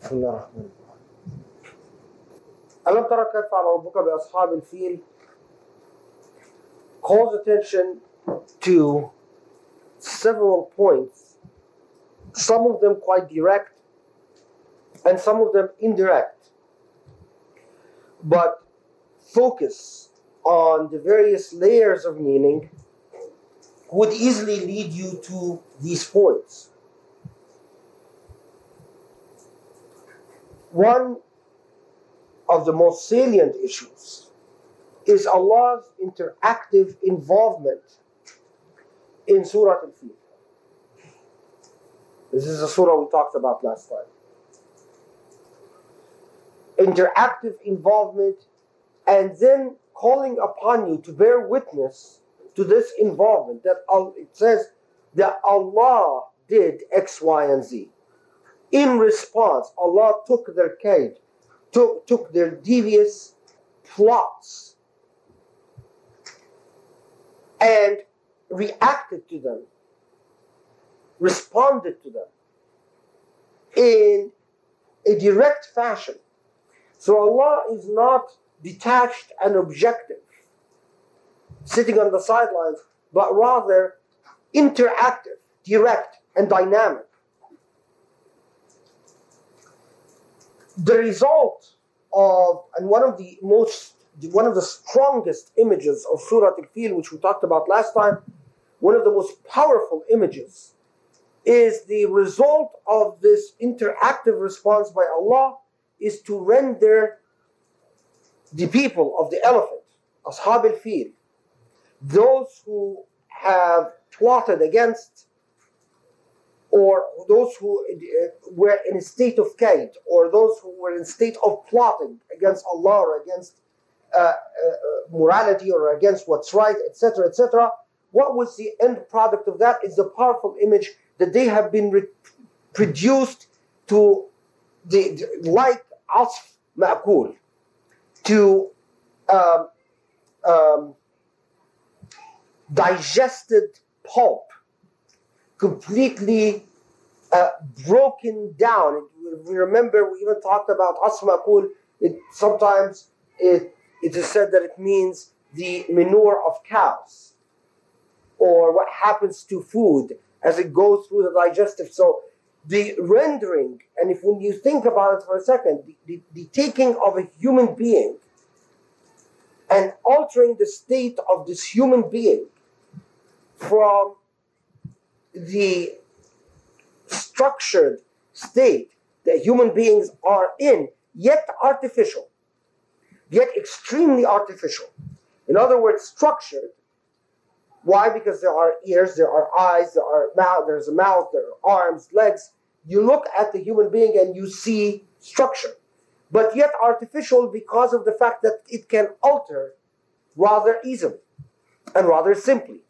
بسم الله الرحمن الرحيم ألم ترى كيف فعل ربك بأصحاب الفيل calls attention to several points, some of them quite direct and some of them indirect, but focus on the various layers of meaning would easily lead you to these points. One of the most salient issues is Allah's interactive involvement in Surah Al Fil. This is a surah we talked about last time. Interactive involvement and then calling upon you to bear witness to this involvement that it says that Allah did X, Y, and Z. In response, Allah took their kaid, took, took their devious plots and reacted to them, responded to them in a direct fashion. So Allah is not detached and objective, sitting on the sidelines, but rather interactive, direct, and dynamic. The result of, and one of the most, one of the strongest images of Surah Al-Fil, which we talked about last time, one of the most powerful images, is the result of this interactive response by Allah is to render the people of the elephant, Ashab al-Fil, those who have plotted against or those who uh, were in a state of kaid, or those who were in state of plotting against Allah or against uh, uh, morality or against what's right, etc., etc. What was the end product of that? Is the powerful image that they have been re- produced to the, the like asf ma'kul, to um, um, digested pulp completely uh, broken down. We remember we even talked about asf ma'kul. It sometimes it it is said that it means the manure of cows, or what happens to food as it goes through the digestive. So the rendering, and if when you think about it for a second, the, the, the taking of a human being and altering the state of this human being from the structured state that human beings are in, yet artificial, yet extremely artificial. In other words, structured. Why? Because there are ears, there are eyes, there are mouth, there's a mouth, there are arms, legs. You look at the human being and you see structure, but yet artificial because of the fact that it can alter rather easily and rather simply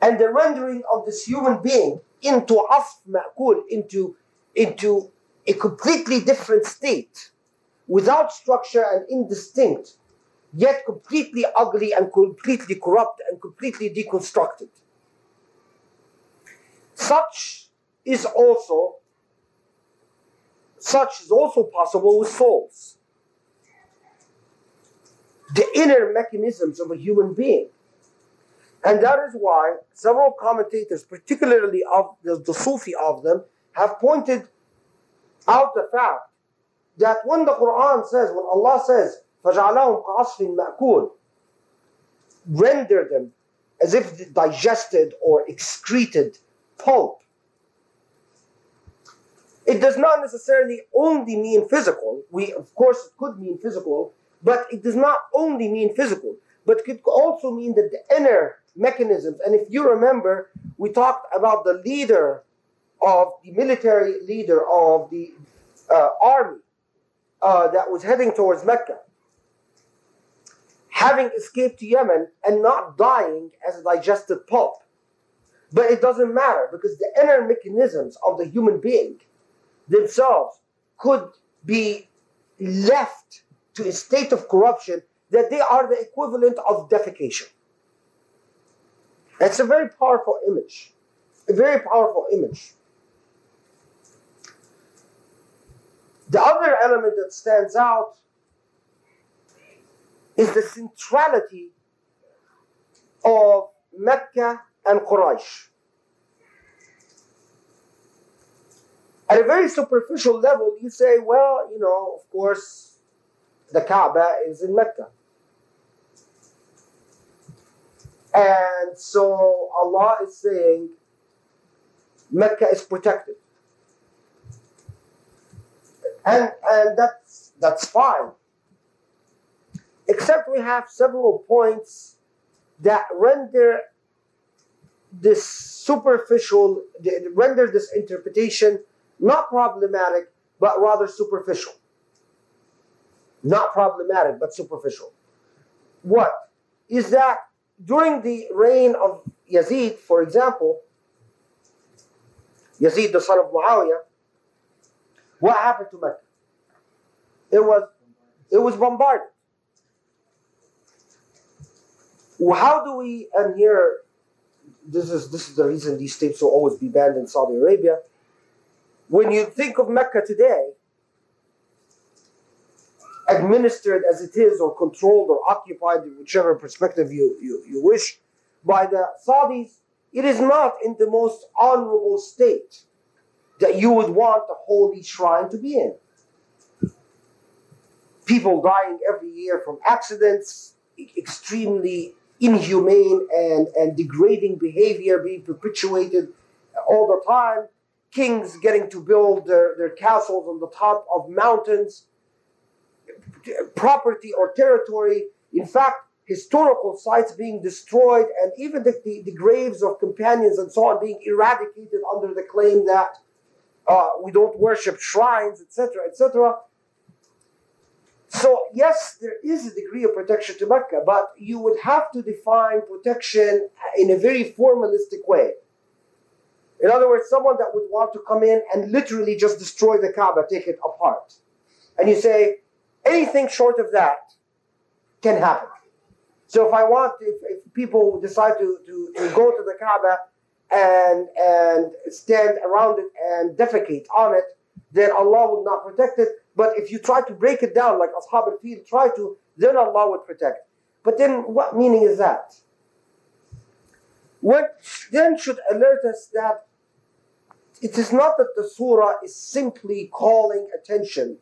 and the rendering of this human being into ma'kul, into, into a completely different state, without structure and indistinct, yet completely ugly and completely corrupt and completely deconstructed. Such is also such is also possible with souls. The inner mechanisms of a human being and that is why several commentators, particularly of the, the Sufi of them, have pointed out the fact that when the Quran says, when Allah says, فَجَعَلَهُمْ كَعَصْفٍ مَأْكُولٍ Render them as if digested or excreted pulp. It does not necessarily only mean physical. We, of course, it could mean physical, but it does not only mean physical, but it could also mean that the inner mechanisms. And if you remember, we talked about the leader of the military leader of the uh, army uh, that was heading towards Mecca, having escaped to Yemen and not dying as a digested pulp. But it doesn't matter because the inner mechanisms of the human being themselves could be left to a state of corruption that they are the equivalent of defecation. It's a very powerful image. A very powerful image. The other element that stands out is the centrality of Mecca and Quraysh. At a very superficial level, you say, well, you know, of course, the Kaaba is in Mecca. And so Allah is saying Mecca is protected. And and that's that's fine. Except we have several points that render this superficial render this interpretation not problematic but rather superficial. Not problematic but superficial. What is that during the reign of Yazid, for example, Yazid the son of Muawiyah, what happened to Mecca? It was it was bombarded. How do we and here this is this is the reason these tapes will always be banned in Saudi Arabia. When you think of Mecca today, administered as it is or controlled or occupied, whichever perspective you, you, you wish, by the Saudis, it is not in the most honorable state that you would want the holy shrine to be in. People dying every year from accidents, extremely inhumane and, and degrading behavior being perpetuated all the time, kings getting to build their, their castles on the top of mountains property or territory. In fact, historical sites being destroyed and even the, the, the, graves of companions and so on being eradicated under the claim that uh, we don't worship shrines, etc., etc. So, yes, there is a degree of protection to Mecca, but you would have to define protection in a very formalistic way. In other words, someone that would want to come in and literally just destroy the Kaaba, take it apart. And you say, Anything short of that can happen. So if I want, if, if people decide to, to, to go to the Kaaba and and stand around it and defecate on it, then Allah will not protect it. But if you try to break it down like Ashab al-Fil try to, then Allah would protect. But then what meaning is that? What then should alert us that it is not that the surah is simply calling attention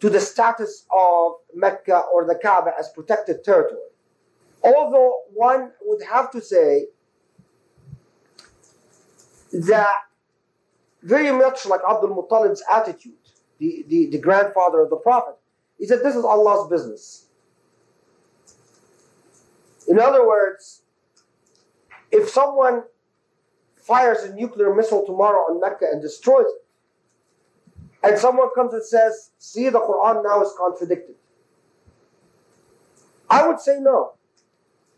to the status of Mecca or the Kaaba as protected territory. Although one would have to say that very much like Abdul Muttalib's attitude, the, the, the grandfather of the Prophet, he said, This is Allah's business. In other words, if someone fires a nuclear missile tomorrow on Mecca and destroys it, and someone comes and says, see, the Quran now is contradicted. I would say no.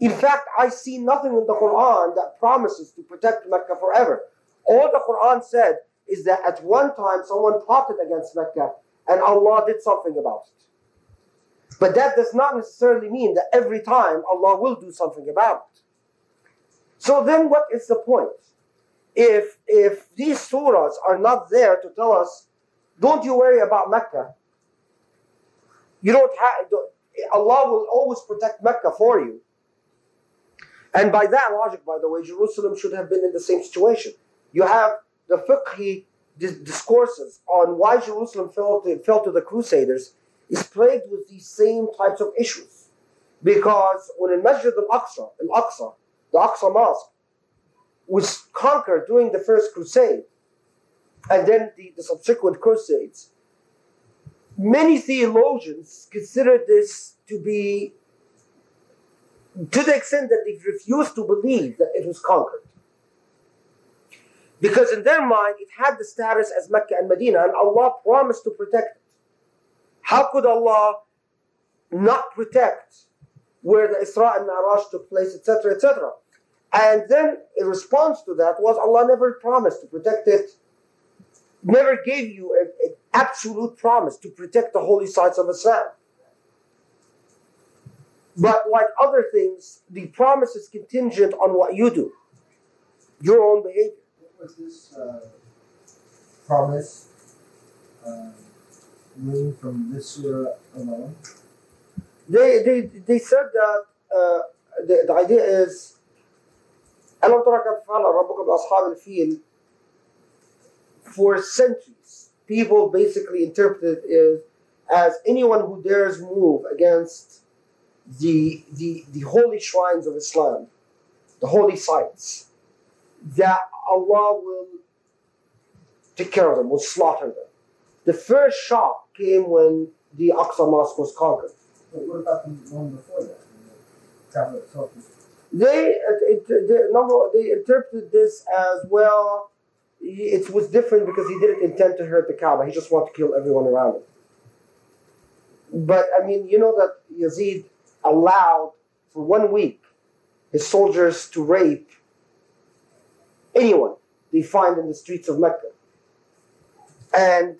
In fact, I see nothing in the Quran that promises to protect Mecca forever. All the Quran said is that at one time someone plotted against Mecca and Allah did something about it. But that does not necessarily mean that every time Allah will do something about it. So then what is the point? If, if these surahs are not there to tell us don't you worry about Mecca. You don't have, Allah will always protect Mecca for you. And by that logic, by the way, Jerusalem should have been in the same situation. You have the fiqhi discourses on why Jerusalem fell to, fell to the Crusaders is plagued with these same types of issues. Because when in Masjid al-Aqsa, al-Aqsa, the Aqsa Mosque, was conquered during the First Crusade, and then the, the subsequent crusades, many theologians consider this to be to the extent that they refused to believe that it was conquered. Because in their mind, it had the status as Mecca and Medina, and Allah promised to protect it. How could Allah not protect where the Isra and Mi'raj took place, etc., etc.? And then in response to that was Allah never promised to protect it never gave you an absolute promise to protect the holy sites of Islam. But like other things, the promise is contingent on what you do, your own behavior. What was this uh, promise? Uh, mean from this surah alone? They, they, they said that uh, the, the idea is ألم ترى كيف فعل ربك بأصحاب الفيل for centuries people basically interpreted it as anyone who dares move against the, the, the holy shrines of Islam, the holy sites, that Allah will take care of them, will slaughter them. The first shock came when the Aqsa Mosque was conquered. But what about the one before that? They, it, it, the number, they interpreted this as well. It was different because he didn't intend to hurt the Kaaba. He just wanted to kill everyone around him. But I mean, you know that Yazid allowed for one week his soldiers to rape anyone they find in the streets of Mecca. And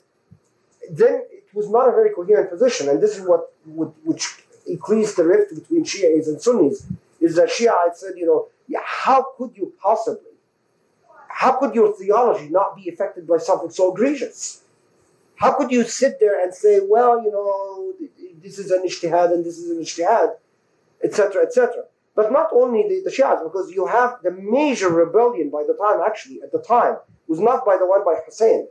then it was not a very coherent position, and this is what would, which increased the rift between Shiites and Sunnis. Is that Shiites said, you know, how could you possibly, how could your theology not be affected by something so egregious? How could you sit there and say, well, you know, this is an ijtihad and this is an ijtihad, etc., etc. But not only the, the Shiites, because you have the major rebellion by the time, actually, at the time, was not by the one by Hussein,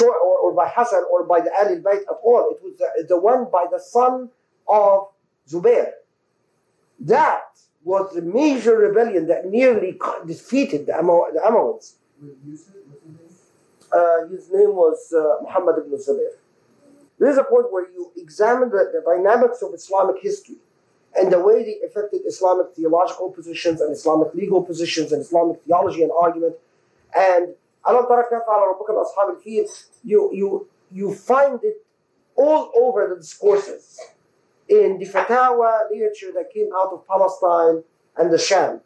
or, or by Hassan, or by the Ali Bayt at all. It was the, the one by the son of Zubair. That was the major rebellion that nearly defeated the, Amaw- the Amawids. Uh, his name was uh, Muhammad ibn Zubair. There is a point where you examine the, the, dynamics of Islamic history and the way they affected Islamic theological positions and Islamic legal positions and Islamic theology and argument. And Allah you, you, you find it all over the discourses in the fatwa literature that came out of Palestine and the Sham.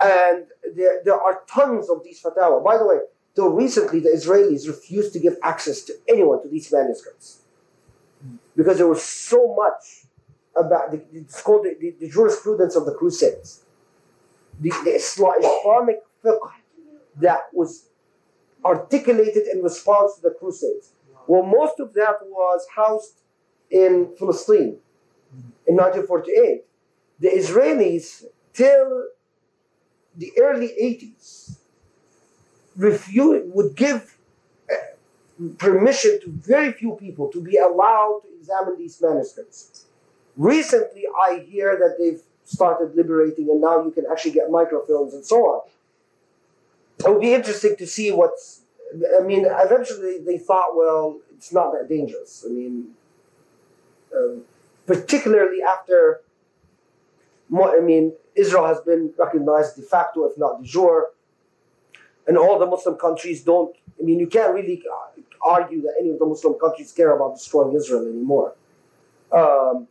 And there, there are tons of these fatwa. By the way, till recently the Israelis refused to give access to anyone to these manuscripts because there was so much about the, it's called the, the, the jurisprudence of the Crusades, the, the Islamic fiqh that was articulated in response to the Crusades. Well, most of that was housed in Palestine in 1948. The Israelis, till the early 80s, refuse, would give uh, permission to very few people to be allowed to examine these manuscripts. Recently, I hear that they've started liberating, and now you can actually get microfilms and so on. It would be interesting to see what's. I mean, eventually they thought, well, it's not that dangerous. I mean, um, particularly after. I mean, Israel has been recognized de facto, if not de jure, and all the Muslim countries don't. I mean, you can't really argue that any of the Muslim countries care about destroying Israel anymore. Um,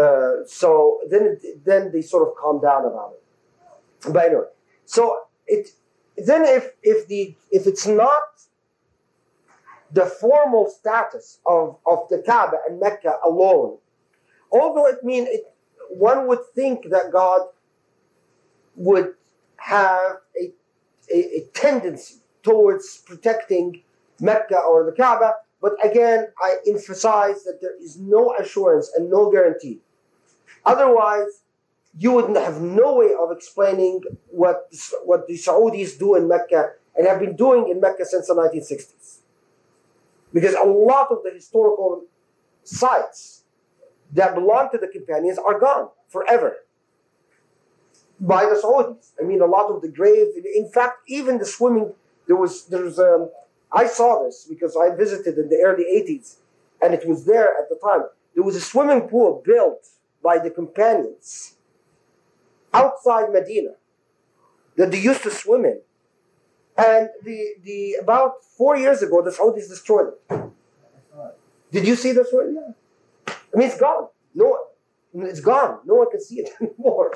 uh, so then, then they sort of calm down about it. But anyway, so it then if if the if it's not the formal status of, of the Kaaba and Mecca alone, although it mean it, one would think that God would have a, a, a tendency towards protecting Mecca or the Kaaba, but again, I emphasize that there is no assurance and no guarantee. Otherwise, you would have no way of explaining what, what the Saudis do in Mecca and have been doing in Mecca since the 1960s. Because a lot of the historical sites that belong to the companions are gone forever by the Saudis. I mean, a lot of the graves, in fact, even the swimming, there was, there's, um, I saw this because I visited in the early 80s and it was there at the time. There was a swimming pool built by the companions outside Medina that they used to swim in. And the, the about four years ago, the Saudis destroyed it. Did you see this one? Yeah. I mean, it's gone. No, it's gone. No one can see it anymore.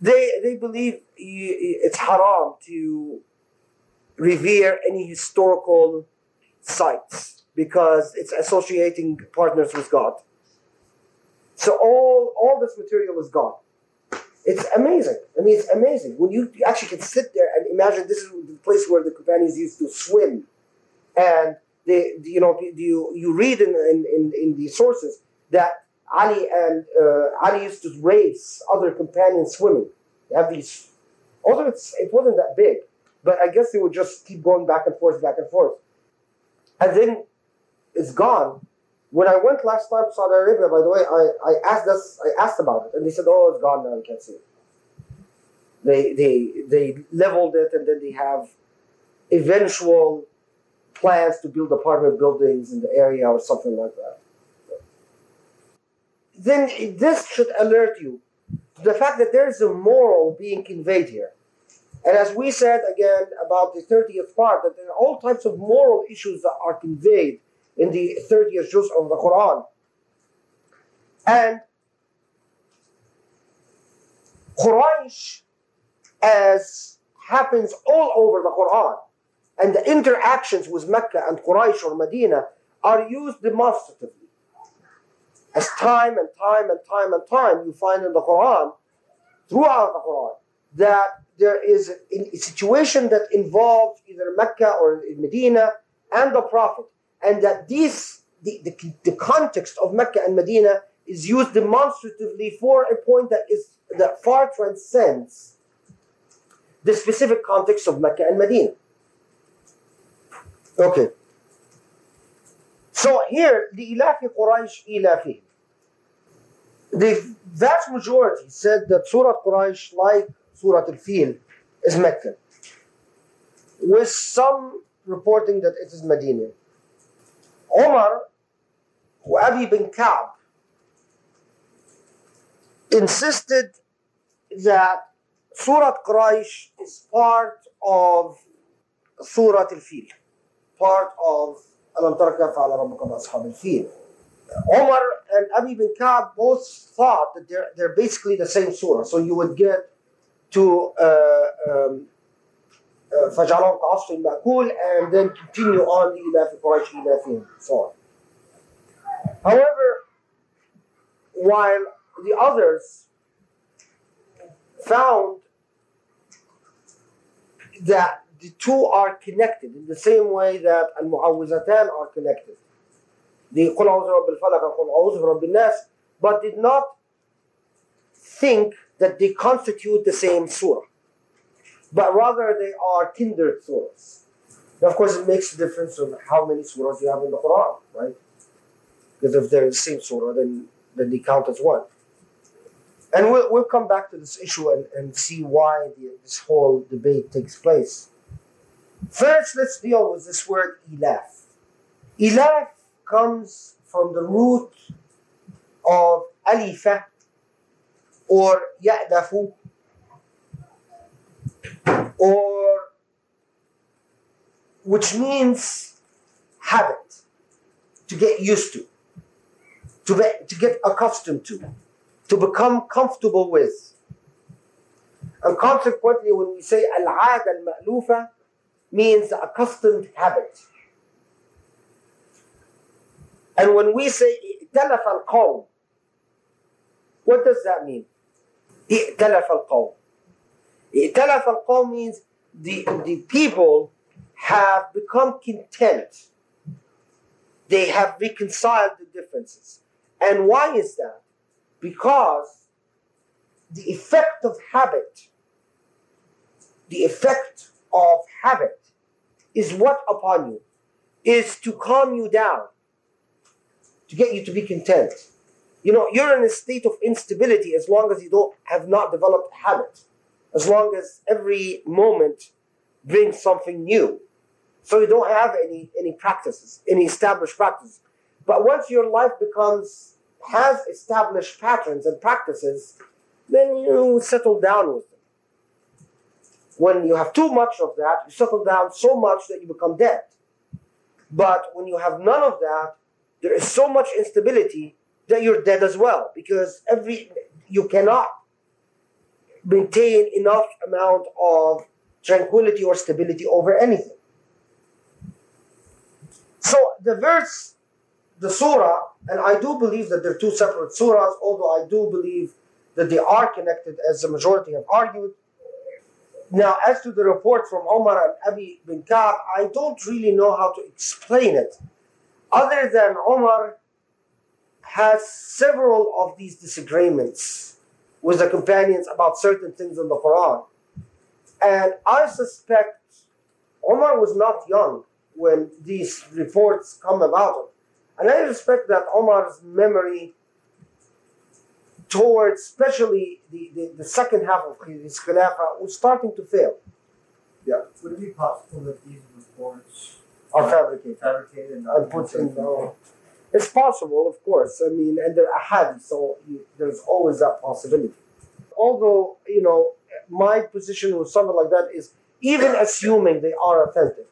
They they believe it's haram to revere any historical sites because it's associating partners with God. So all all this material is gone. It's amazing. I mean, it's amazing when you actually can sit there and imagine this is the place where the companions used to swim, and they, you know, you you read in in, in, the sources that Ali and uh, Ali used to race other companions swimming. They have these, although it wasn't that big, but I guess they would just keep going back and forth, back and forth. And then it's gone. When I went last time to Saudi Arabia, by the way, I, I asked us, I asked about it, and they said, "Oh, it's gone now. You can't see it." They they they leveled it, and then they have eventual plans to build apartment buildings in the area or something like that. Then this should alert you to the fact that there is a moral being conveyed here. And as we said again about the 30th part, that there are all types of moral issues that are conveyed in the 30th juz of the Quran. And Quraysh, as happens all over the Quran, and the interactions with Mecca and Quraysh or Medina are used demonstratively. As time and time and time and time you find in the Quran, throughout the Quran, that there is a situation that involves either Mecca or Medina and the Prophet, and that these the, the, the context of Mecca and Medina is used demonstratively for a point that is that far transcends the specific context of Mecca and Medina. Okay. So here, لإلاف قريش إلافهم. The vast majority said that Surah Quraysh, like Surah Al-Fil, is Meccan. With some reporting that it is Medina. Omar, Abi bin Ka'b, insisted that Surah Quraysh is part of Surah Al-Fil part of ألم تر كيف فعل ربك بأصحاب الفيل. Omar and Abi bin Ka'b both thought that they're, they're basically the same surah. So you would get to فجعلهم كعصف مأكول and then continue on إلى قريش إلى so on. However, while the others found that the two are connected in the same way that al-mu'awwizatan are connected. The قُلْ أَعُوذُ بِرَبِّ الْفَلَقِ and قُلْ أَعُوذُ بِرَبِّ النَّاسِ but did not think that they constitute the same surah. But rather they are kindred surahs. Now, of course, it makes a difference on how many surahs you have in the Quran, right? Because if they're the same surah, then, then they count as one. And we'll, we'll come back to this issue and, and see why the, this whole debate takes place. First, let's deal with this word ilaf. Ilaf comes from the root of alifa or ya'lafu or which means habit to get used to to, be, to get accustomed to to become comfortable with and consequently when we say al-'ada al-ma'lufa means accustomed habit. And when we say i'talaf al what does that mean? i'talaf al-qawm. I'talaf al means the, the people have become content. They have reconciled the differences. And why is that? Because the effect of habit, the effect of habit is what upon you? Is to calm you down, to get you to be content. You know, you're in a state of instability as long as you don't have not developed habit, as long as every moment brings something new. So you don't have any any practices, any established practices. But once your life becomes has established patterns and practices, then you settle down with them. when you have too much of that, you settle down so much that you become dead. But when you have none of that, there is so much instability that you're dead as well because every you cannot maintain enough amount of tranquility or stability over anything. So the verse, the surah, and I do believe that they're two separate surahs, although I do believe that they are connected as the majority have argued Now, as to the report from Omar and Abi bin Ka'b, I don't really know how to explain it, other than Omar has several of these disagreements with the companions about certain things in the Quran. And I suspect Omar was not young when these reports come about. And I suspect that Omar's memory towards especially the, the, the second half of his Khilafah was starting to fail Yeah. Would it be possible that these reports are fabricated. fabricated and And put in the, it's possible, of course. I mean, and they're ahadi, so you, there's always that possibility. Although, you know, my position with something like that is even assuming they are authentic,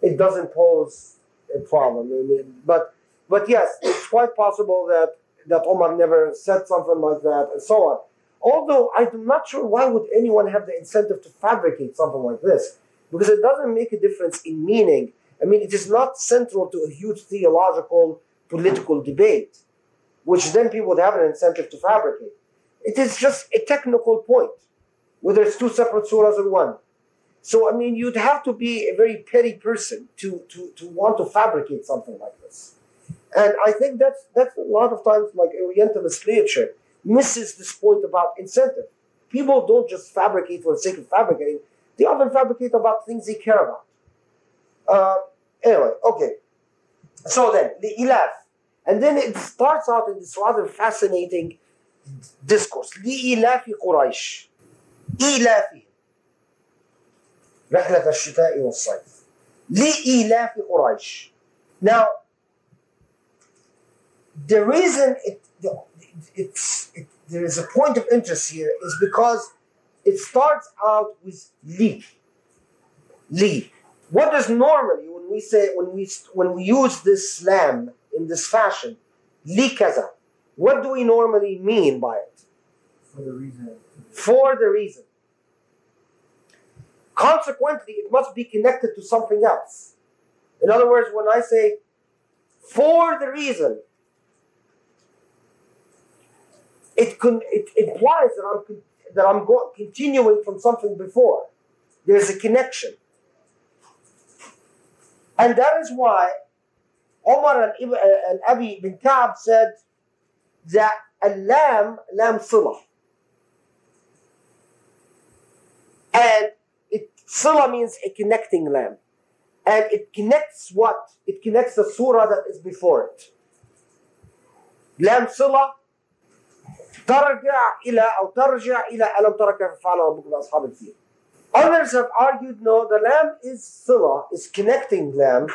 it doesn't pose a problem. I mean, but but yes, it's quite possible that that Omar never said something like that and so on. Although I'm not sure why would anyone have the incentive to fabricate something like this, because it doesn't make a difference in meaning. I mean, it is not central to a huge theological political debate, which then people would have an incentive to fabricate. It is just a technical point, whether it's two separate surahs or one. So, I mean, you'd have to be a very petty person to, to, to want to fabricate something like this. And I think that's, that's a lot of times, like Orientalist literature misses this point about incentive. People don't just fabricate for the sake of fabricating, they often fabricate about things they care about. Uh, anyway, okay. So then, the ilaf. And then it starts out in this rather fascinating discourse. لإلاف قريش إيلافهم رحلة الشتاء والصيف لإلاف قريش Now, the reason it, it's, it, there is a point of interest here is because it starts out with li. Li. What does normally, when we say, when we, when we use this lam in this fashion, li kaza, what do we normally mean by it? for the reason. For the reason. Consequently, it must be connected to something else. In other words, when I say for the reason, it, con- it implies that I'm, con- that I'm go- continuing from something before. There's a connection. And that is why Omar and, uh, Abi bin Ka'b said that a lam, lam sila. And it, sila means a connecting lam. And it connects what? It connects the surah that is before it. Lam صلة ترجع إلى أو ترجع إلى ألم ترك فعل ربك بأصحاب الفيل Others have argued no, the lam is sila, is connecting lam,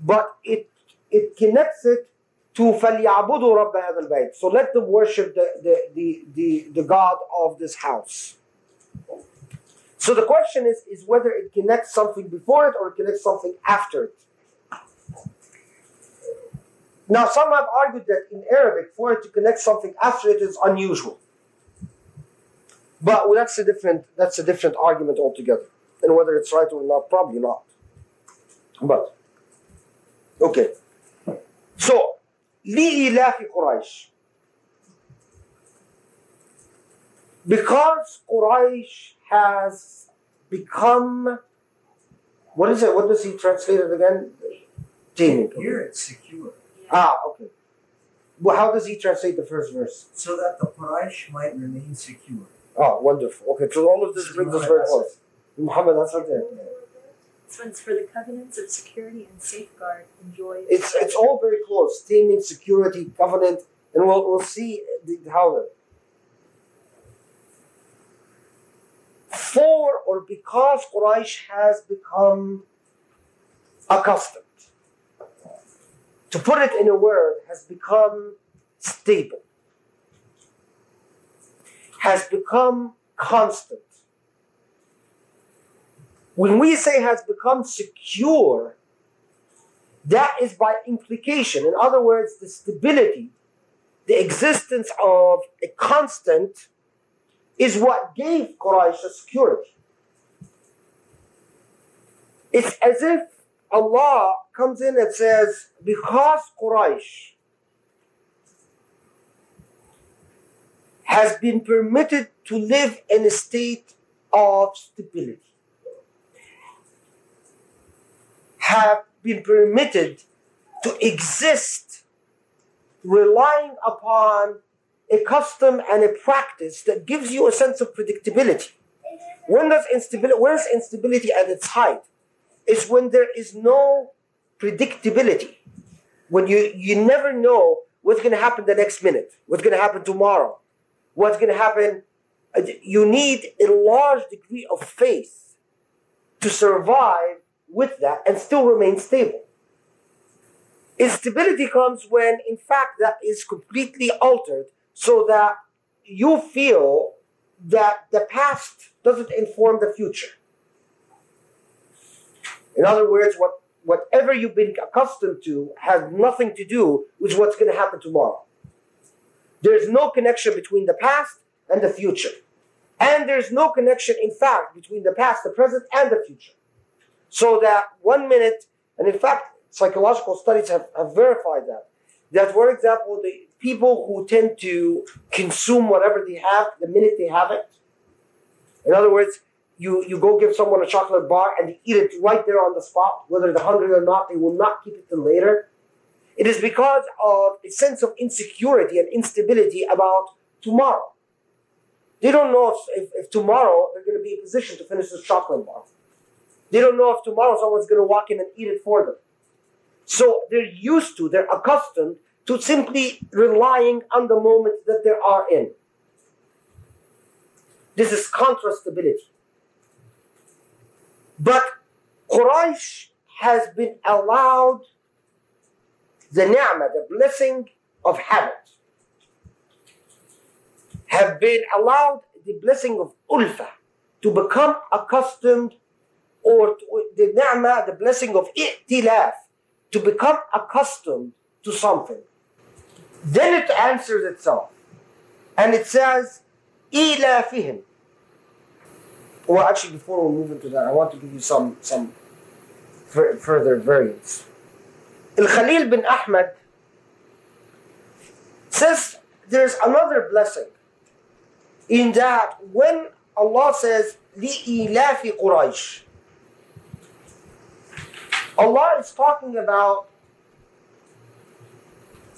but it it connects it to فَلْيَعْبُدُوا رَبَّ هَذَا الْبَيْتِ So let them worship the, the, the, the, the God of this house. So the question is, is whether it connects something before it or it connects something after it. Now, some have argued that in Arabic, for it to connect something after it is unusual. But well, that's a different that's a different argument altogether. And whether it's right or not, probably not. But okay. So لإلاف قريش because Quraysh has become what is it? What does he translate it again? Teaming. Here it's secure, Ah, okay. Well, how does he translate the first verse? so that the Quraysh might remain secure. Oh, wonderful. Okay, so all of this brings us very close. Muhammad, that's right there. This one's for the covenants of security and safeguard enjoyed. It's it's all very close. Teaming, security, covenant, and we'll we'll see the, how the for or because Quraysh has become accustomed. To put it in a word, has become stable, has become constant. When we say has become secure, that is by implication. In other words, the stability, the existence of a constant is what gave Quraysh security. It's as if Allah comes in and says, because Quraysh has been permitted to live in a state of stability have been permitted to exist relying upon a custom and a practice that gives you a sense of predictability. When does instability where's instability at its height? It's when there is no predictability. When you you never know what's gonna happen the next minute, what's gonna happen tomorrow, what's gonna happen. Uh, You need a large degree of faith to survive with that and still remain stable. Instability comes when, in fact, that is completely altered so that you feel that the past doesn't inform the future. In other words, what, whatever you've been accustomed to has nothing to do with what's going to happen tomorrow. There's no connection between the past and the future. And there's no connection, in fact, between the past, the present, and the future. So that one minute, and in fact, psychological studies have, have verified that, that, for example, the people who tend to consume whatever they have the minute they have it, in other words, you, you go give someone a chocolate bar and they eat it right there on the spot, whether they're hungry or not, they will not keep it till later. It is because of a sense of insecurity and instability about tomorrow. They don't know if, if, if tomorrow they're going to be in a position to finish this chocolate bar. They don't know if tomorrow someone's going to walk in and eat it for them. So they're used to, they're accustomed to simply relying on the moment that they are in. This is contrastability. But Quraysh has been allowed the ni'mah, the blessing of habit, have been allowed the blessing of ulfa to become accustomed or to, the ni'mah, the blessing of i'tilaf, to become accustomed to something. Then it answers itself. And it says, إِلَافِهِمْ Well, actually, before we move into that, I want to give you some, some fur- further variants. Al-Khalil bin Ahmad says there's another blessing in that when Allah says, لِإِلَافِ قُرَيْشٍ Allah is talking about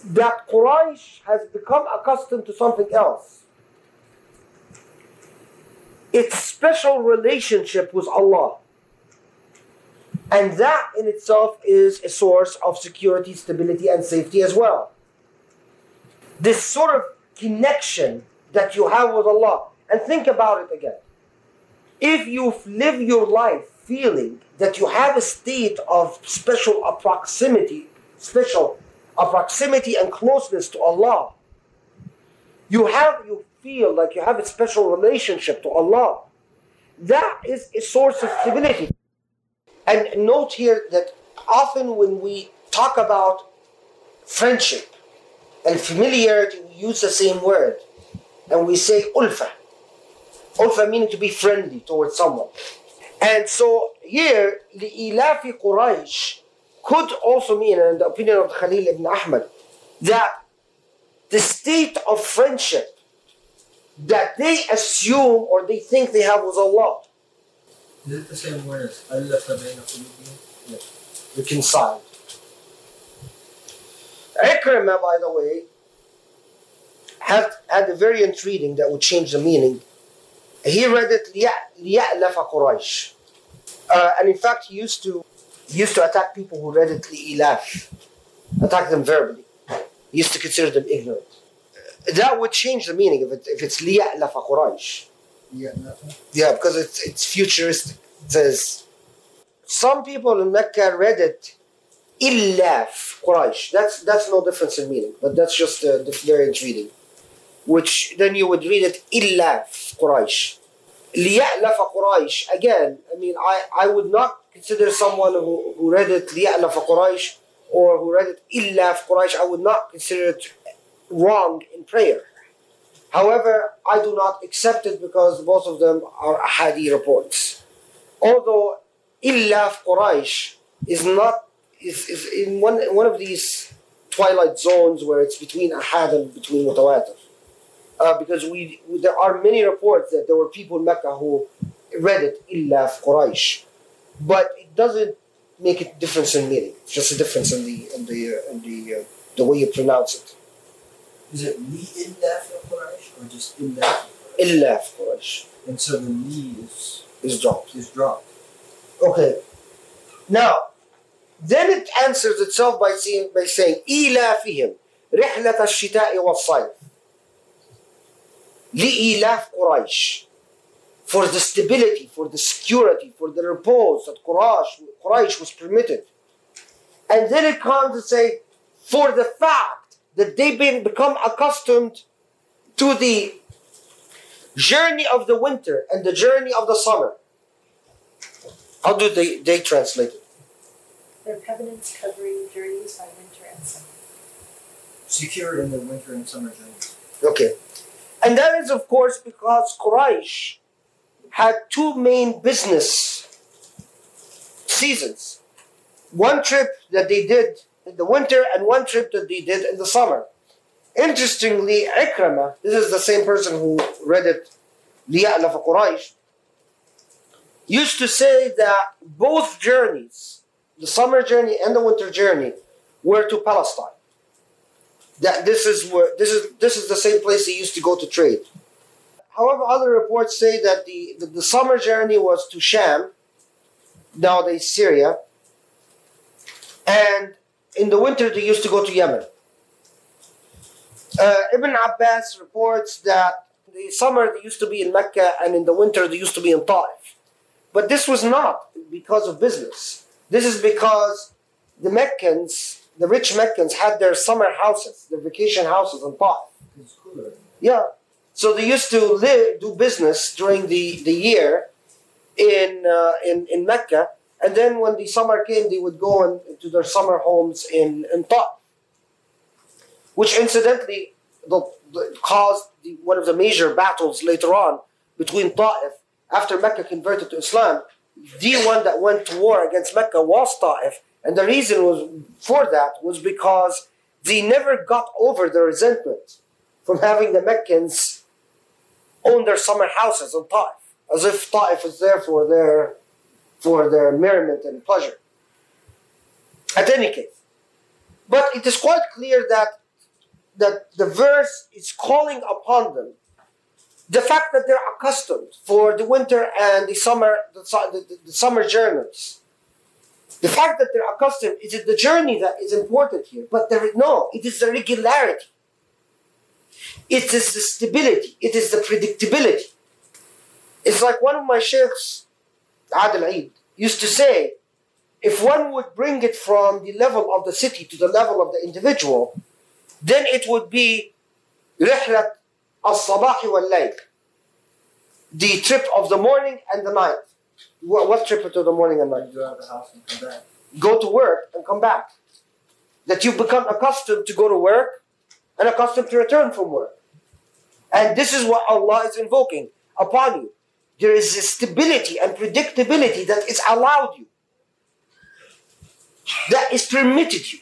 that Quraysh has become accustomed to something else. Its special relationship with Allah. And that in itself is a source of security, stability, and safety as well. This sort of connection that you have with Allah. And think about it again. If you live your life feeling that you have a state of special proximity, special proximity and closeness to Allah. You have you feel like you have a special relationship to Allah. That is a source of stability. And note here that often when we talk about friendship and familiarity, we use the same word. And we say ulfa. Ulfa meaning to be friendly towards someone. And so here, the ilafi Quraysh could also mean, in the opinion of Khalil ibn Ahmad, that the state of friendship that they assume or they think they have with Allah Is it the same word as Allah Tabayna Qulubihim? reconciled. Ikrimah, by the way, had, had a variant reading that would change the meaning. He read it لِيَأْلَفَ قُرَيْشٍ uh, and in fact, he used to he used to attack people who read it li'ilaf, attack them verbally. He used to consider them ignorant. That would change the meaning if, it, if it's liya'laf Quraysh. Yeah, nothing. Yeah, because it's, it's futuristic. It says, some people in Mecca read it illaf Quraysh. That's, that's no difference in meaning, but that's just the, the variant reading. Which then you would read it illaf Quraysh. ليألف قريش again I mean I, I would not consider someone who, who read it ليألف قريش or who read it إلا قريش I would not consider it wrong in prayer However, I do not accept it because both of them are ahadi reports. Although Illaf Quraysh is not is, is in one one of these twilight zones where it's between ahad and between mutawatir. Uh, because we there are many reports that there were people in Mecca who read it Illaf Quraysh. But it doesn't make a difference in meaning. It's just a difference in the in the in the uh, the way you pronounce it. Is it li illaf Quraysh? or just illa fi Quraysh? إلا في قريش And so the li is is dropped is dropped. Okay. Now, then it answers itself by saying, by saying إيلافهم رحلة الشتاء والصيف لإيلاف قريش for the stability, for the security, for the repose that Quraysh, Quraysh was permitted. And then it comes to say, for the fact that they've been become accustomed to the journey of the winter and the journey of the summer. How do they, they translate it? Their covenants covering journeys by winter and summer. Secure in the winter and summer journeys. Okay. And that is, of course, because Quraysh had two main business seasons. One trip that they did in the winter and one trip that they did in the summer. Interestingly, Ikrama, this is the same person who read it, لِيَأْلَفَ Quraysh, used to say that both journeys, the summer journey and the winter journey, were to Palestine. That this is where this is this is the same place they used to go to trade. However, other reports say that the, the, the summer journey was to Sham, nowadays Syria, and in the winter they used to go to Yemen. Uh, Ibn Abbas reports that the summer they used to be in Mecca and in the winter they used to be in Ta'if. But this was not because of business. This is because the Meccans, the rich Meccans, had their summer houses, their vacation houses in Ta'if. Yeah. So they used to live, do business during the, the year in, uh, in, in Mecca. And then when the summer came, they would go in, to their summer homes in, in Ta'if. Which incidentally the, the, caused the, one of the major battles later on between Ta'if after Mecca converted to Islam. The one that went to war against Mecca was Ta'if. And the reason was for that was because they never got over the resentment from having the Meccans own their summer houses in Ta'if, as if Ta'if was there for their for their merriment and pleasure. At any case, but it is quite clear that that the verse is calling upon them the fact that they're accustomed for the winter and the summer the, the, the- summer journeys. The fact that they're accustomed is it the journey that is important here, but there no, it is the regularity. It is the stability. It is the predictability. It's like one of my sheikhs, Adil Eid, used to say, if one would bring it from the level of the city to the level of the individual, then it would be رحلة الصباح والليل. The trip of the morning and the night. What, what trip to the morning and night? You go out of the house and come back. Go to work and come back. That you become accustomed to go to work and accustomed to return from work. And this is what Allah is invoking upon you. There is a stability and predictability that is allowed you, that is permitted you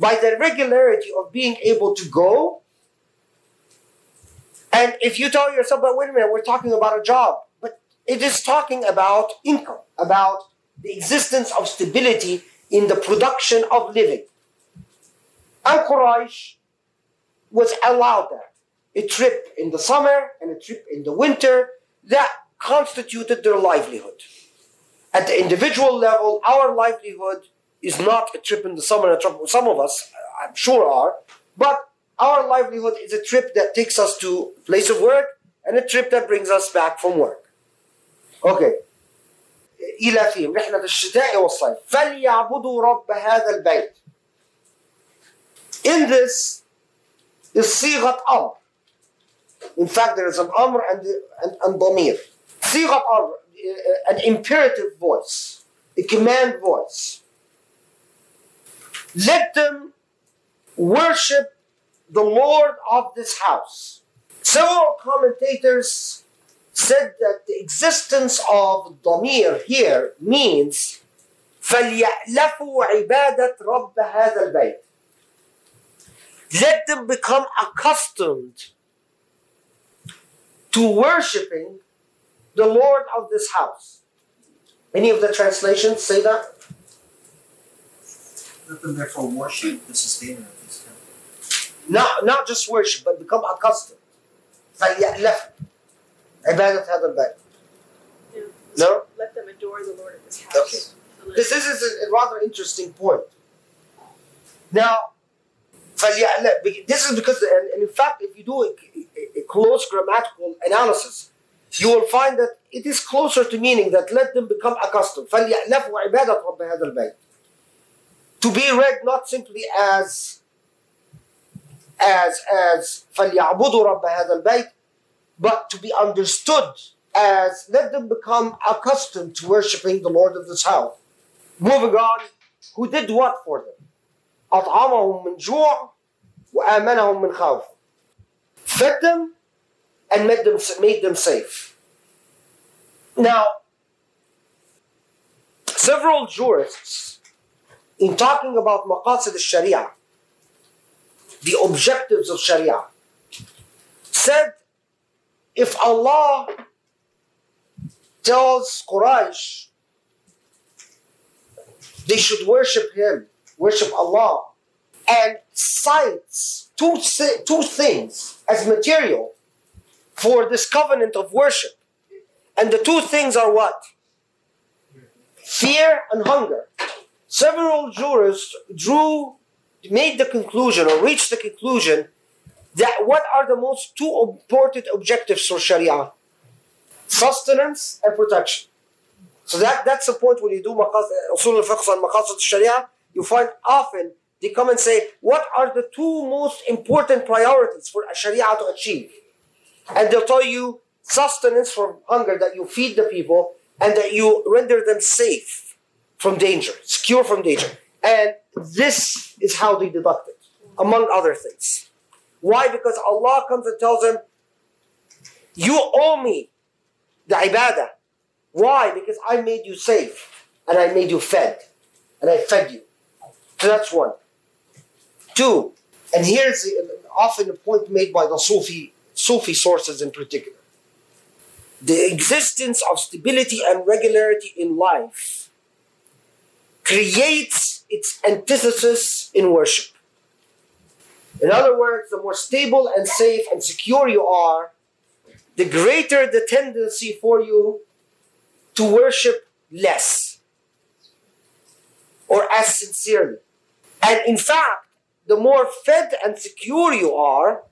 by the regularity of being able to go. And if you tell yourself, but wait a minute, we're talking about a job, but it is talking about income, about the existence of stability in the production of living. And Quraysh was allowed that. A trip in the summer and a trip in the winter that constituted their livelihood. At the individual level, our livelihood is not a trip in the summer. A trip, some of us, I'm sure, are, but our livelihood is a trip that takes us to place of work and a trip that brings us back from work. Okay. إلى فيهم رحلة الشتاء والصيف فليعبدوا رب هذا البيت. In this is صيغة أمر. In fact, there is an amr and, and, and ضمير. صيغة أمر, uh, an imperative voice, a command voice. Let them worship the Lord of this house. Several commentators said that the existence of ضمير here means فليألفوا عبادة رب هذا البيت. Let them become accustomed to worshiping the the Lord of this house. Any of the translations say that? Let them therefore worship the sustainer of this temple. Not, not just worship, but become accustomed. فليألف عبادة هذا البيت. No? Let them adore the Lord of this house. Okay. So let- This, this is a, a rather interesting point. Now, فليألف, this is because, and, and in fact, if you do a, a, a close grammatical analysis, you will find that it is closer to meaning that let them become accustomed. فليألفوا عبادة رب هذا البيت. To be read not simply as as as فليعبدوا رب هذا البيت, but to be understood as let them become accustomed to worshiping the Lord of this house. Moving on, who did what for them? أطعمهم من جوع وآمنهم من خوف. Fed them and made them, made them safe. Now, several jurists, in talking about maqasid al-Sharia, the objectives of Sharia, said if Allah tells Quraysh they should worship Him, worship Allah, and cites two, two things as material for this covenant of worship. And the two things are what? Fear and hunger. Several jurists drew, made the conclusion or reached the conclusion that what are the most two important objectives for Sharia? Sustenance and protection. So that, that's the point when you do usul al-fiqh and maqasid al-sharia, you find often they come and say, what are the two most important priorities for sharia to achieve? And they'll tell you sustenance from hunger, that you feed the people, and that you render them safe from danger, secure from danger. And this is how they deduct it, among other things. Why? Because Allah comes and tells them, You owe me the ibadah. Why? Because I made you safe and I made you fed and I fed you. So that's one. Two, and here's often a point made by the Sufi, Sufi sources in particular. The existence of stability and regularity in life creates its antithesis in worship. In other words, the more stable and safe and secure you are, the greater the tendency for you to worship less or as sincerely. And in fact, the more fed and secure you are,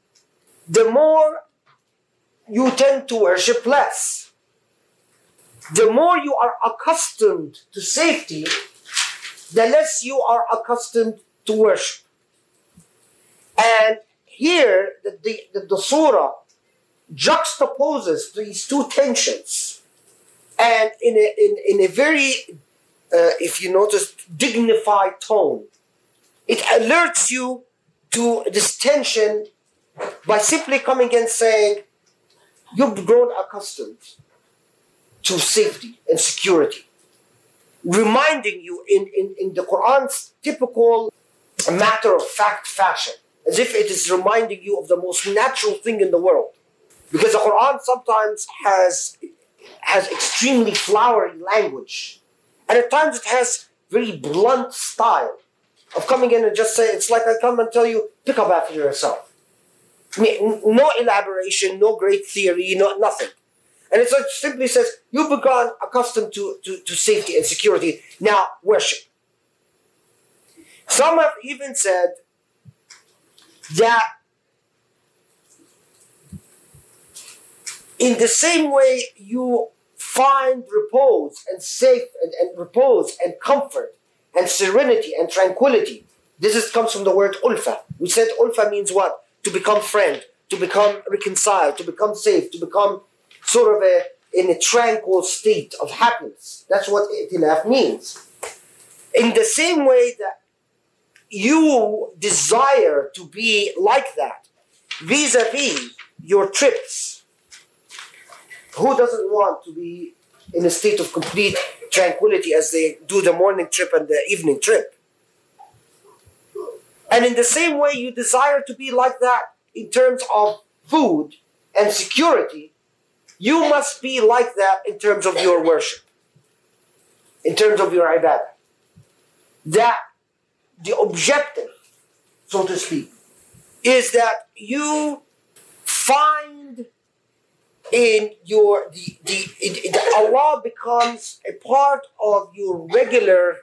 the more you tend to worship less. The more you are accustomed to safety, the less you are accustomed to worship. And here, the, the, the, the surah juxtaposes these two tensions and in a, in, in a very, uh, if you notice, dignified tone. It alerts you to this tension by simply coming and saying, You've grown accustomed to safety and security. Reminding you in, in, in the Quran's typical matter of fact fashion, as if it is reminding you of the most natural thing in the world. Because the Quran sometimes has has extremely flowery language. And at times it has very blunt style of coming in and just say, it's like I come and tell you, pick up after yourself. I mean, no elaboration, no great theory, no nothing. And it simply says, you've become accustomed to, to, to safety and security. Now worship. Some have even said that in the same way you find repose and safe and, and repose and comfort and serenity and tranquility. This is, comes from the word ulfa. We said ulfa means what? To become friend, to become reconciled, to become safe, to become sort of a in a tranquil state of happiness. That's what itilaf means. In the same way that you desire to be like that vis-a-vis your trips, who doesn't want to be in a state of complete tranquility as they do the morning trip and the evening trip? And in the same way, you desire to be like that in terms of food and security. You must be like that in terms of your worship, in terms of your ibadah. That the objective, so to speak, is that you find in your the the it- Allah becomes a part of your regular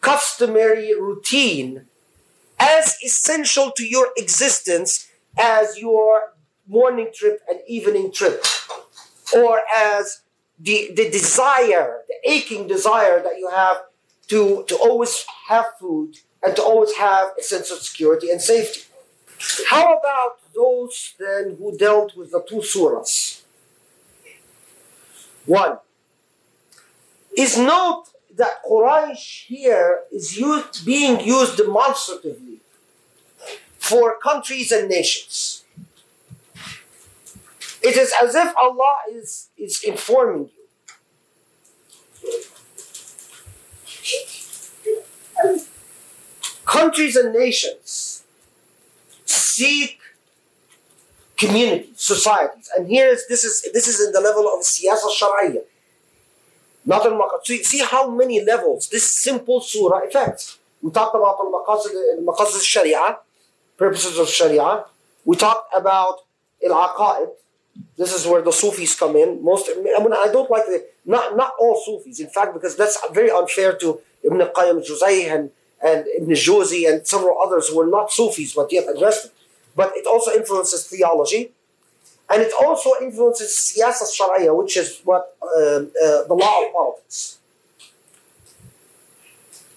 customary routine as essential to your existence as your morning trip and evening trip. Or as the, the desire the aching desire that you have to, to always have food and to always have a sense of security and safety. How about those then who dealt with the two surahs? One is note that Quraysh here is used, being used demonstratively for countries and nations. It is as if Allah is, is informing you. Countries and nations seek communities, societies, and here is this is this is in the level of siyasa shar'iyya. Not al maqasid. See, see how many levels this simple surah affects. We talked about al maqasid, maqasid sharia, purposes of sharia. We talked about al aqaid. This is where the Sufis come in. Most, I mean, I don't like the not not all Sufis. In fact, because that's very unfair to Ibn Qayyim al-Jawziyya and and Ibn Jawzi and several others who are not Sufis but yet addressed it. But it also influences theology. And it also influences siyasa sharia, which is what um, uh, the law of politics.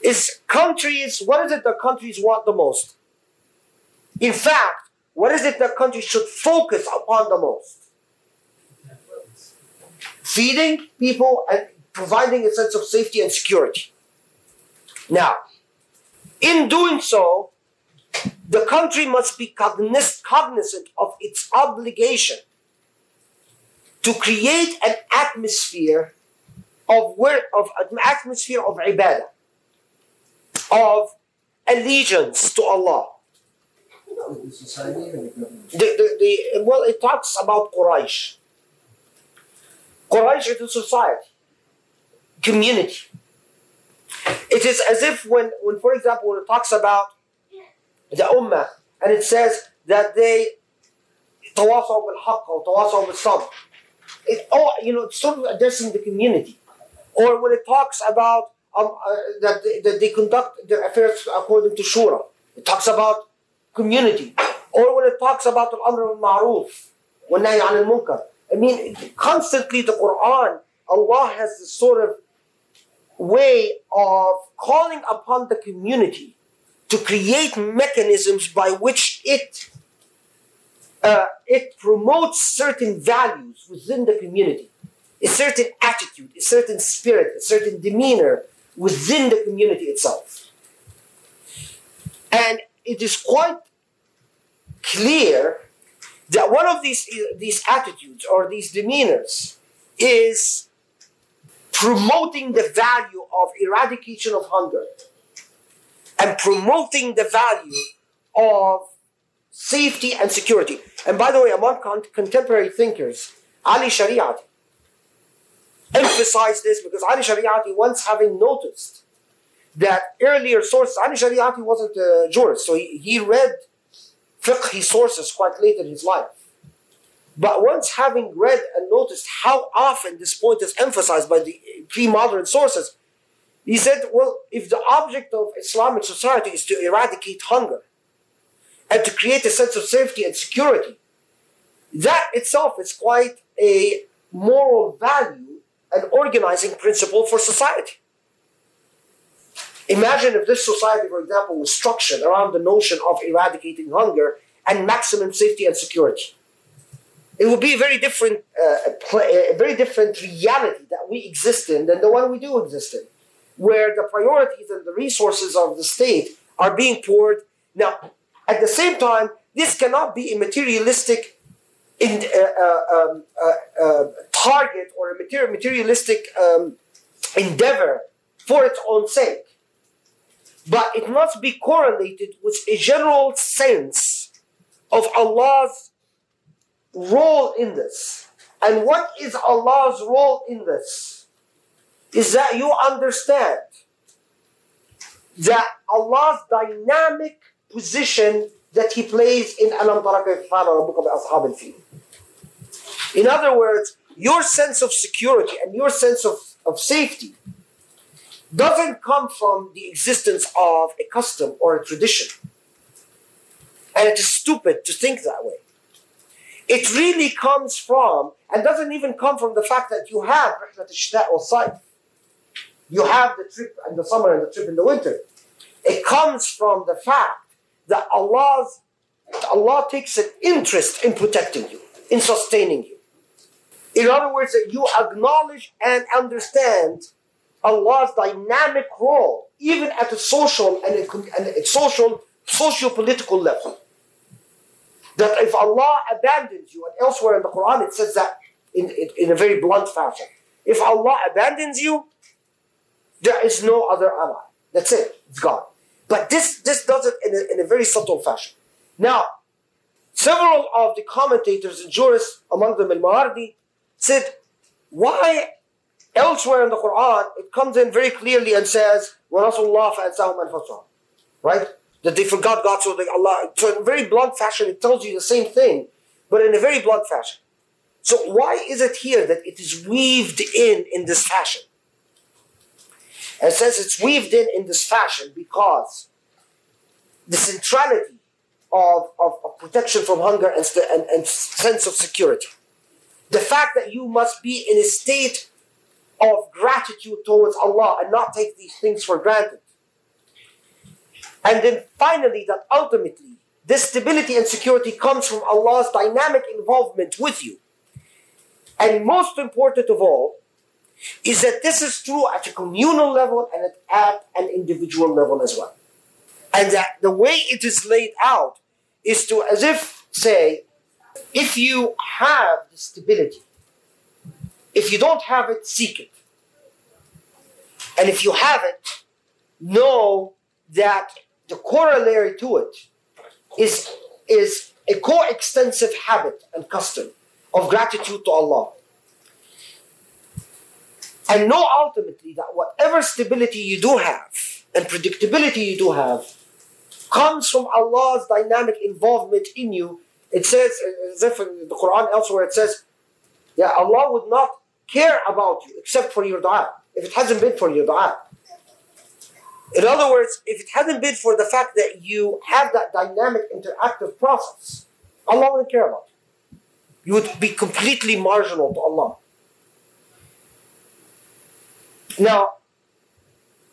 Is countries, what is it that countries want the most? In fact, what is it that countries should focus upon the most? Feeding people and providing a sense of safety and security. Now, in doing so, the country must be cognis- cognizant of its obligation to create an atmosphere of where of an atmosphere of ibadah, of allegiance to Allah. The, the, the, well, it talks about Quraysh. Quraysh is a society, community. It is as if when, when, for example, when it talks about the Ummah and it says that they tawasaw bil haqq or tawasaw bil sabr. It all you know, it's sort of addressing the community. Or when it talks about um, uh, that, they, that they conduct their affairs according to shura, it talks about community. Or when it talks about al-amr al-ma'ruf, والنهي عن المنكر. I mean, constantly the Quran, Allah has this sort of way of calling upon the community to create mechanisms by which it uh, it promotes certain values within the community, a certain attitude, a certain spirit, a certain demeanor within the community itself. And it is quite clear that one of these these attitudes or these demeanors is promoting the value of eradication of hunger and promoting the value of safety and security. And by the way, among con- contemporary thinkers, Ali Shariati emphasized this because Ali Shariati, once having noticed that earlier sources, Ali Shariati wasn't a jurist, so he, he read fiqh sources quite late in his life. But once having read and noticed how often this point is emphasized by the pre-modern sources, he said, well, if the object of Islamic society is to eradicate hunger and to create a sense of safety and security, that itself is quite a moral value and organizing principle for society. Imagine if this society, for example, was structured around the notion of eradicating hunger and maximum safety and security. It would be a very different, uh, a very different reality that we exist in than the one we do exist in, where the priorities and the resources of the state are being poured. Now, at the same time, this cannot be a materialistic in, uh, uh, um, uh, uh, target or a material, materialistic um, endeavor for its own sake. But it must be correlated with a general sense of Allah's role in this And what is Allah's role in this? Is that you understand that Allah's dynamic position that He plays in Alam. In other words, your sense of security and your sense of, of safety doesn't come from the existence of a custom or a tradition. And it is stupid to think that way. It really comes from, and doesn't even come from the fact that you have Rihlat al-Shita or Saif. You have the trip in the summer and the trip in the winter. It comes from the fact that Allah's Allah takes an interest in protecting you, in sustaining you. In other words, that you acknowledge and understand Allah's dynamic role, even at a social and and social, socio-political level. That if Allah abandons you, and elsewhere in the Quran it says that in, in, in a very blunt fashion. If Allah abandons you, there is no other ally. That's it. It's gone. But this, this does it in a, in a very subtle fashion. Now, several of the commentators and jurists, among them Al-Mawardi, said, why elsewhere in the Quran, it comes in very clearly and says, وَنَصُوا اللَّهَ فَأَنْسَاهُمْ أَنفُسَهُمْ Right? That they forgot God, so they, Allah. So in a very blunt fashion, it tells you the same thing, but in a very blunt fashion. So why is it here that it is weaved in in this fashion? And it says it's weaved in in this fashion because the centrality of, of, of protection from hunger and, and, and sense of security. The fact that you must be in a state of gratitude towards Allah and not take these things for granted. And then finally, that ultimately, this stability and security comes from Allah's dynamic involvement with you. And most important of all, is that this is true at a communal level and at an individual level as well. And that the way it is laid out is to, as if say, if you have the stability, if you don't have it, seek it. And if you have it, know that the corollary to it is, is a coextensive habit and custom of gratitude to Allah. And know ultimately that whatever stability you do have and predictability you do have comes from Allah's dynamic involvement in you. It says, as if in the Quran elsewhere, it says, yeah, Allah would not care about you except for your dua if it hasn't been for your dua. In other words, if it hadn't been for the fact that you have that dynamic interactive process, Allah wouldn't care about you. You would be completely marginal to Allah. Now,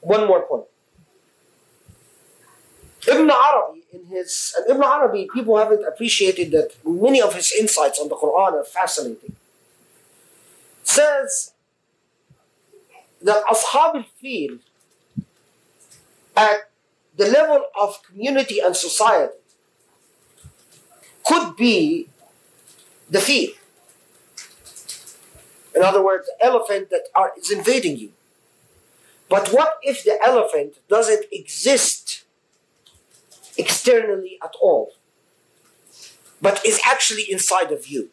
one more point. Ibn Arabi, in his and Ibn Arabi, people haven't appreciated that many of his insights on the Quran are fascinating. Says that Ashab al-Fil at the level of community and society could be the fil. In other words, the elephant that are, is invading you. But what if the elephant doesn't exist externally at all, but is actually inside of you?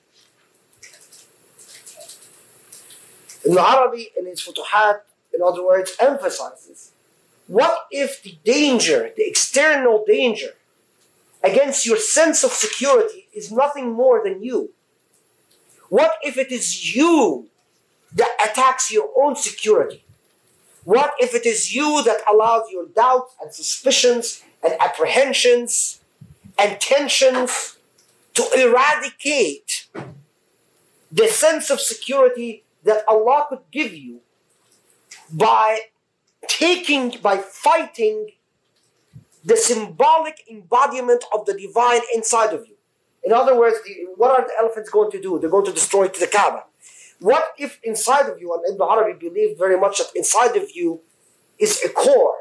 Ibn in his Futuhat, in other words, emphasizes what if the danger, the external danger against your sense of security is nothing more than you? What if it is you that attacks your own security? What if it is you that allows your doubts and suspicions and apprehensions and tensions to eradicate the sense of security that Allah could give you by taking, by fighting the symbolic embodiment of the divine inside of you. In other words, the, what are the elephants going to do? They're going to destroy the Kaaba. What if inside of you, and Ibn Arabi believed very much that inside of you is a core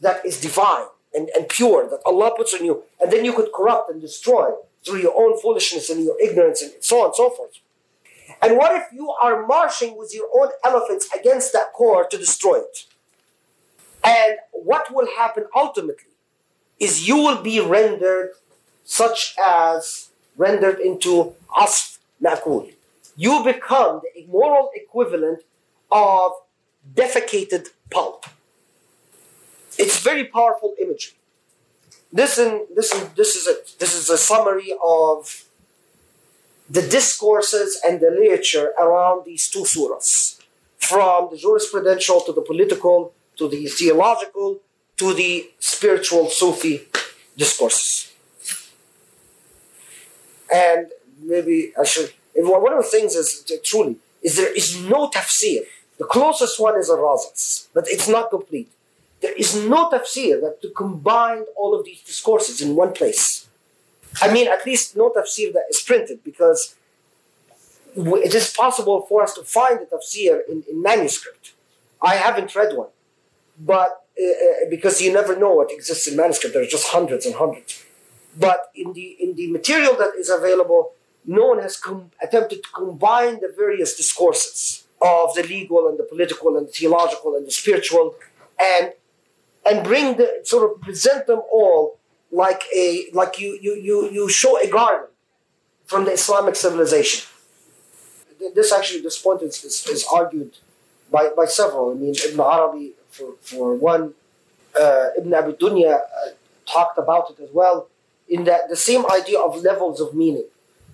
that is divine and, and pure, that Allah puts on you, and then you could corrupt and destroy through your own foolishness and your ignorance and so on and so forth. And what if you are marching with your own elephants against that core to destroy it? And what will happen ultimately is you will be rendered such as rendered into asf ma'kul. you become the moral equivalent of defecated pulp. It's very powerful imagery. This, in, this, is a, this is a summary of the discourses and the literature around these two surahs, from the jurisprudential to the political to the theological to the spiritual Sufi discourses. And maybe I should. One of the things is truly is there is no tafsir. The closest one is ar-Razi's, but it's not complete. There is no tafsir that to combine all of these discourses in one place. I mean, at least no tafsir that is printed, because it is possible for us to find the tafsir in, in manuscript. I haven't read one, but uh, uh, because you never know what exists in manuscript, there's just hundreds and hundreds. But in the in the material that is available, no one has com- attempted to combine the various discourses of the legal and the political and the theological and the spiritual, and and bring the sort of present them all like a like you you you you show a garden from the Islamic civilization. This actually this point is, is, is argued by, by several. I mean Ibn Arabi for, for one, uh, Ibn Abi Dunya uh, talked about it as well in that the same idea of levels of meaning.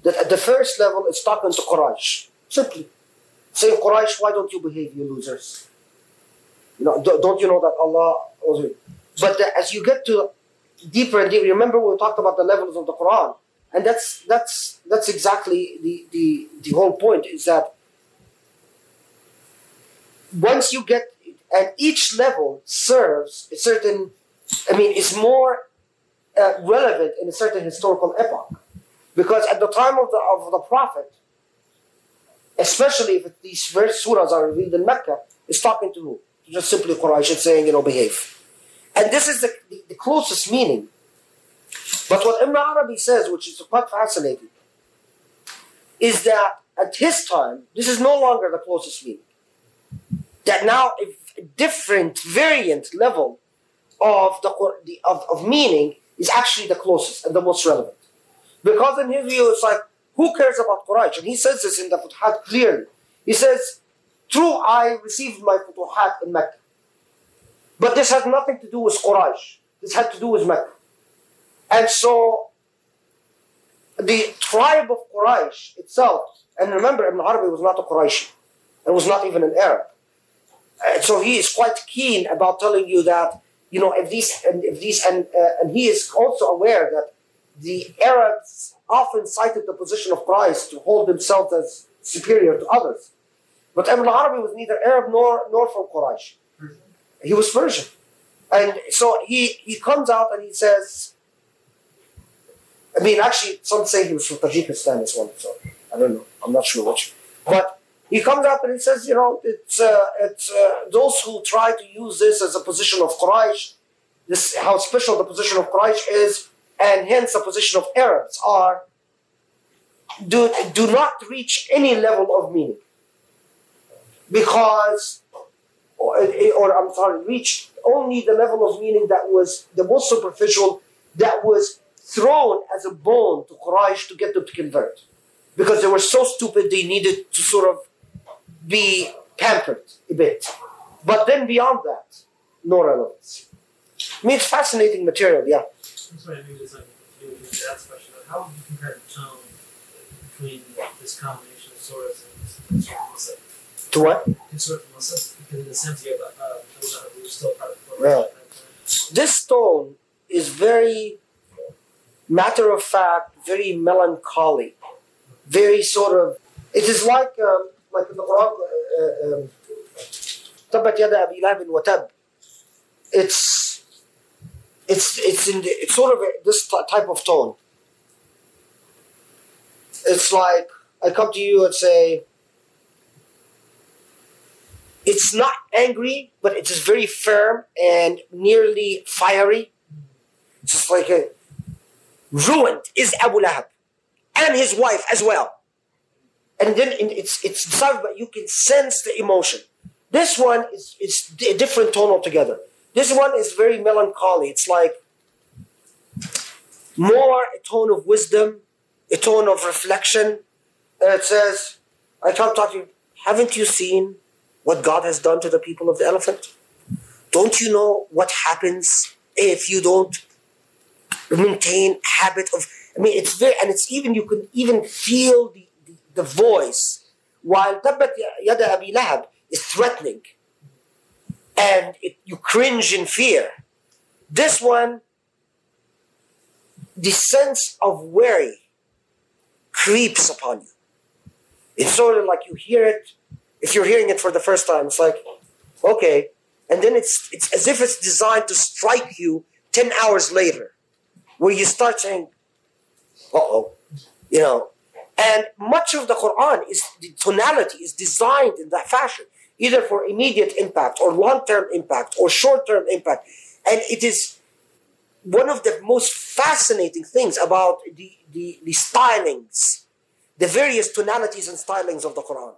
That at the first level, it's talking to Quraysh. Simply. Saying, Quraysh, why don't you behave, you losers? You know, don't you know that Allah But the, as you get to deeper and deeper, remember we talked about the levels of the Quran. And that's that's that's exactly the, the, the whole point is that once you get and each level serves a certain I mean is more uh, relevant in a certain historical epoch. Because at the time of the, of the Prophet, especially if these first surahs are revealed in Mecca, it's talking to who? Just simply Quraysh and saying, you know, behave. And this is the, the, closest meaning. But what Ibn Arabi says, which is quite fascinating, is that at his time, this is no longer the closest meaning. That now a different variant level of the of, of meaning is actually the closest and the most relevant. Because in his view, it's like, who cares about Quraysh? And he says this in the Futuhat clearly. He says, true, I received my Futuhat in Mecca. But this had nothing to do with Quraysh. This had to do with Mecca. And so, the tribe of Quraysh itself, and remember, Ibn Arabi was not a Quraysh, and was not even an Arab. And so he is quite keen about telling you that you know, if these, and if these, and, uh, and he is also aware that the Arabs often cited the position of Quraysh to hold themselves as superior to others. But Ibn Arabi was neither Arab nor, nor from Quraysh. He was Persian. And so he, he comes out and he says, I mean, actually, some say he was from Tajikistan as well, so I don't know. I'm not sure which. But he comes up and he says, you know, it's, uh, it's uh, those who try to use this as a position of Quraysh, this how special the position of Quraysh is, and hence the position of Arabs are, do, do not reach any level of meaning. Because, or, eh, or I'm sorry, reached only the level of meaning that was the most superficial, that was thrown as a bone to Quraysh to get them to convert. Because they were so stupid, they needed to sort of be pampered a bit. But then beyond that, no relevance. I mean, it's fascinating material, yeah. That's what I mean is like, that's question. How would you compare the tone between this combination of surahs and Masad? To what? Really? This stone is very matter of fact, very melancholy, very sort of. It is like um, like in the Quran, uh, um, "Tabat yada Abi watab." It's it's it's in the, it's sort of this type of tone. It's like I come to you and say, it's not angry, but it is very firm and nearly fiery. Just like a ruined is Abu Lahab and his wife as well and then it's it's soft, but you can sense the emotion. This one is is a different tone altogether. This one is very melancholy. It's like more a tone of wisdom, a tone of reflection. And it says, I come talk to you. Haven't you seen what God has done to the people of the elephant? Don't you know what happens if you don't maintain habit of? I mean, it's very, and it's even you can even feel the the, the voice while Tabbat Yada Abi Lahab is threatening, and it, you cringe in fear. This one, the sense of worry creeps upon you. It's sort of like you hear it. If you're hearing it for the first time, it's like, okay, and then it's it's as if it's designed to strike you ten hours later, where you start saying, "Uh oh," you know. And much of the Quran is the tonality is designed in that fashion, either for immediate impact or long-term impact or short-term impact, and it is one of the most fascinating things about the, the, the stylings, the various tonalities and stylings of the Quran.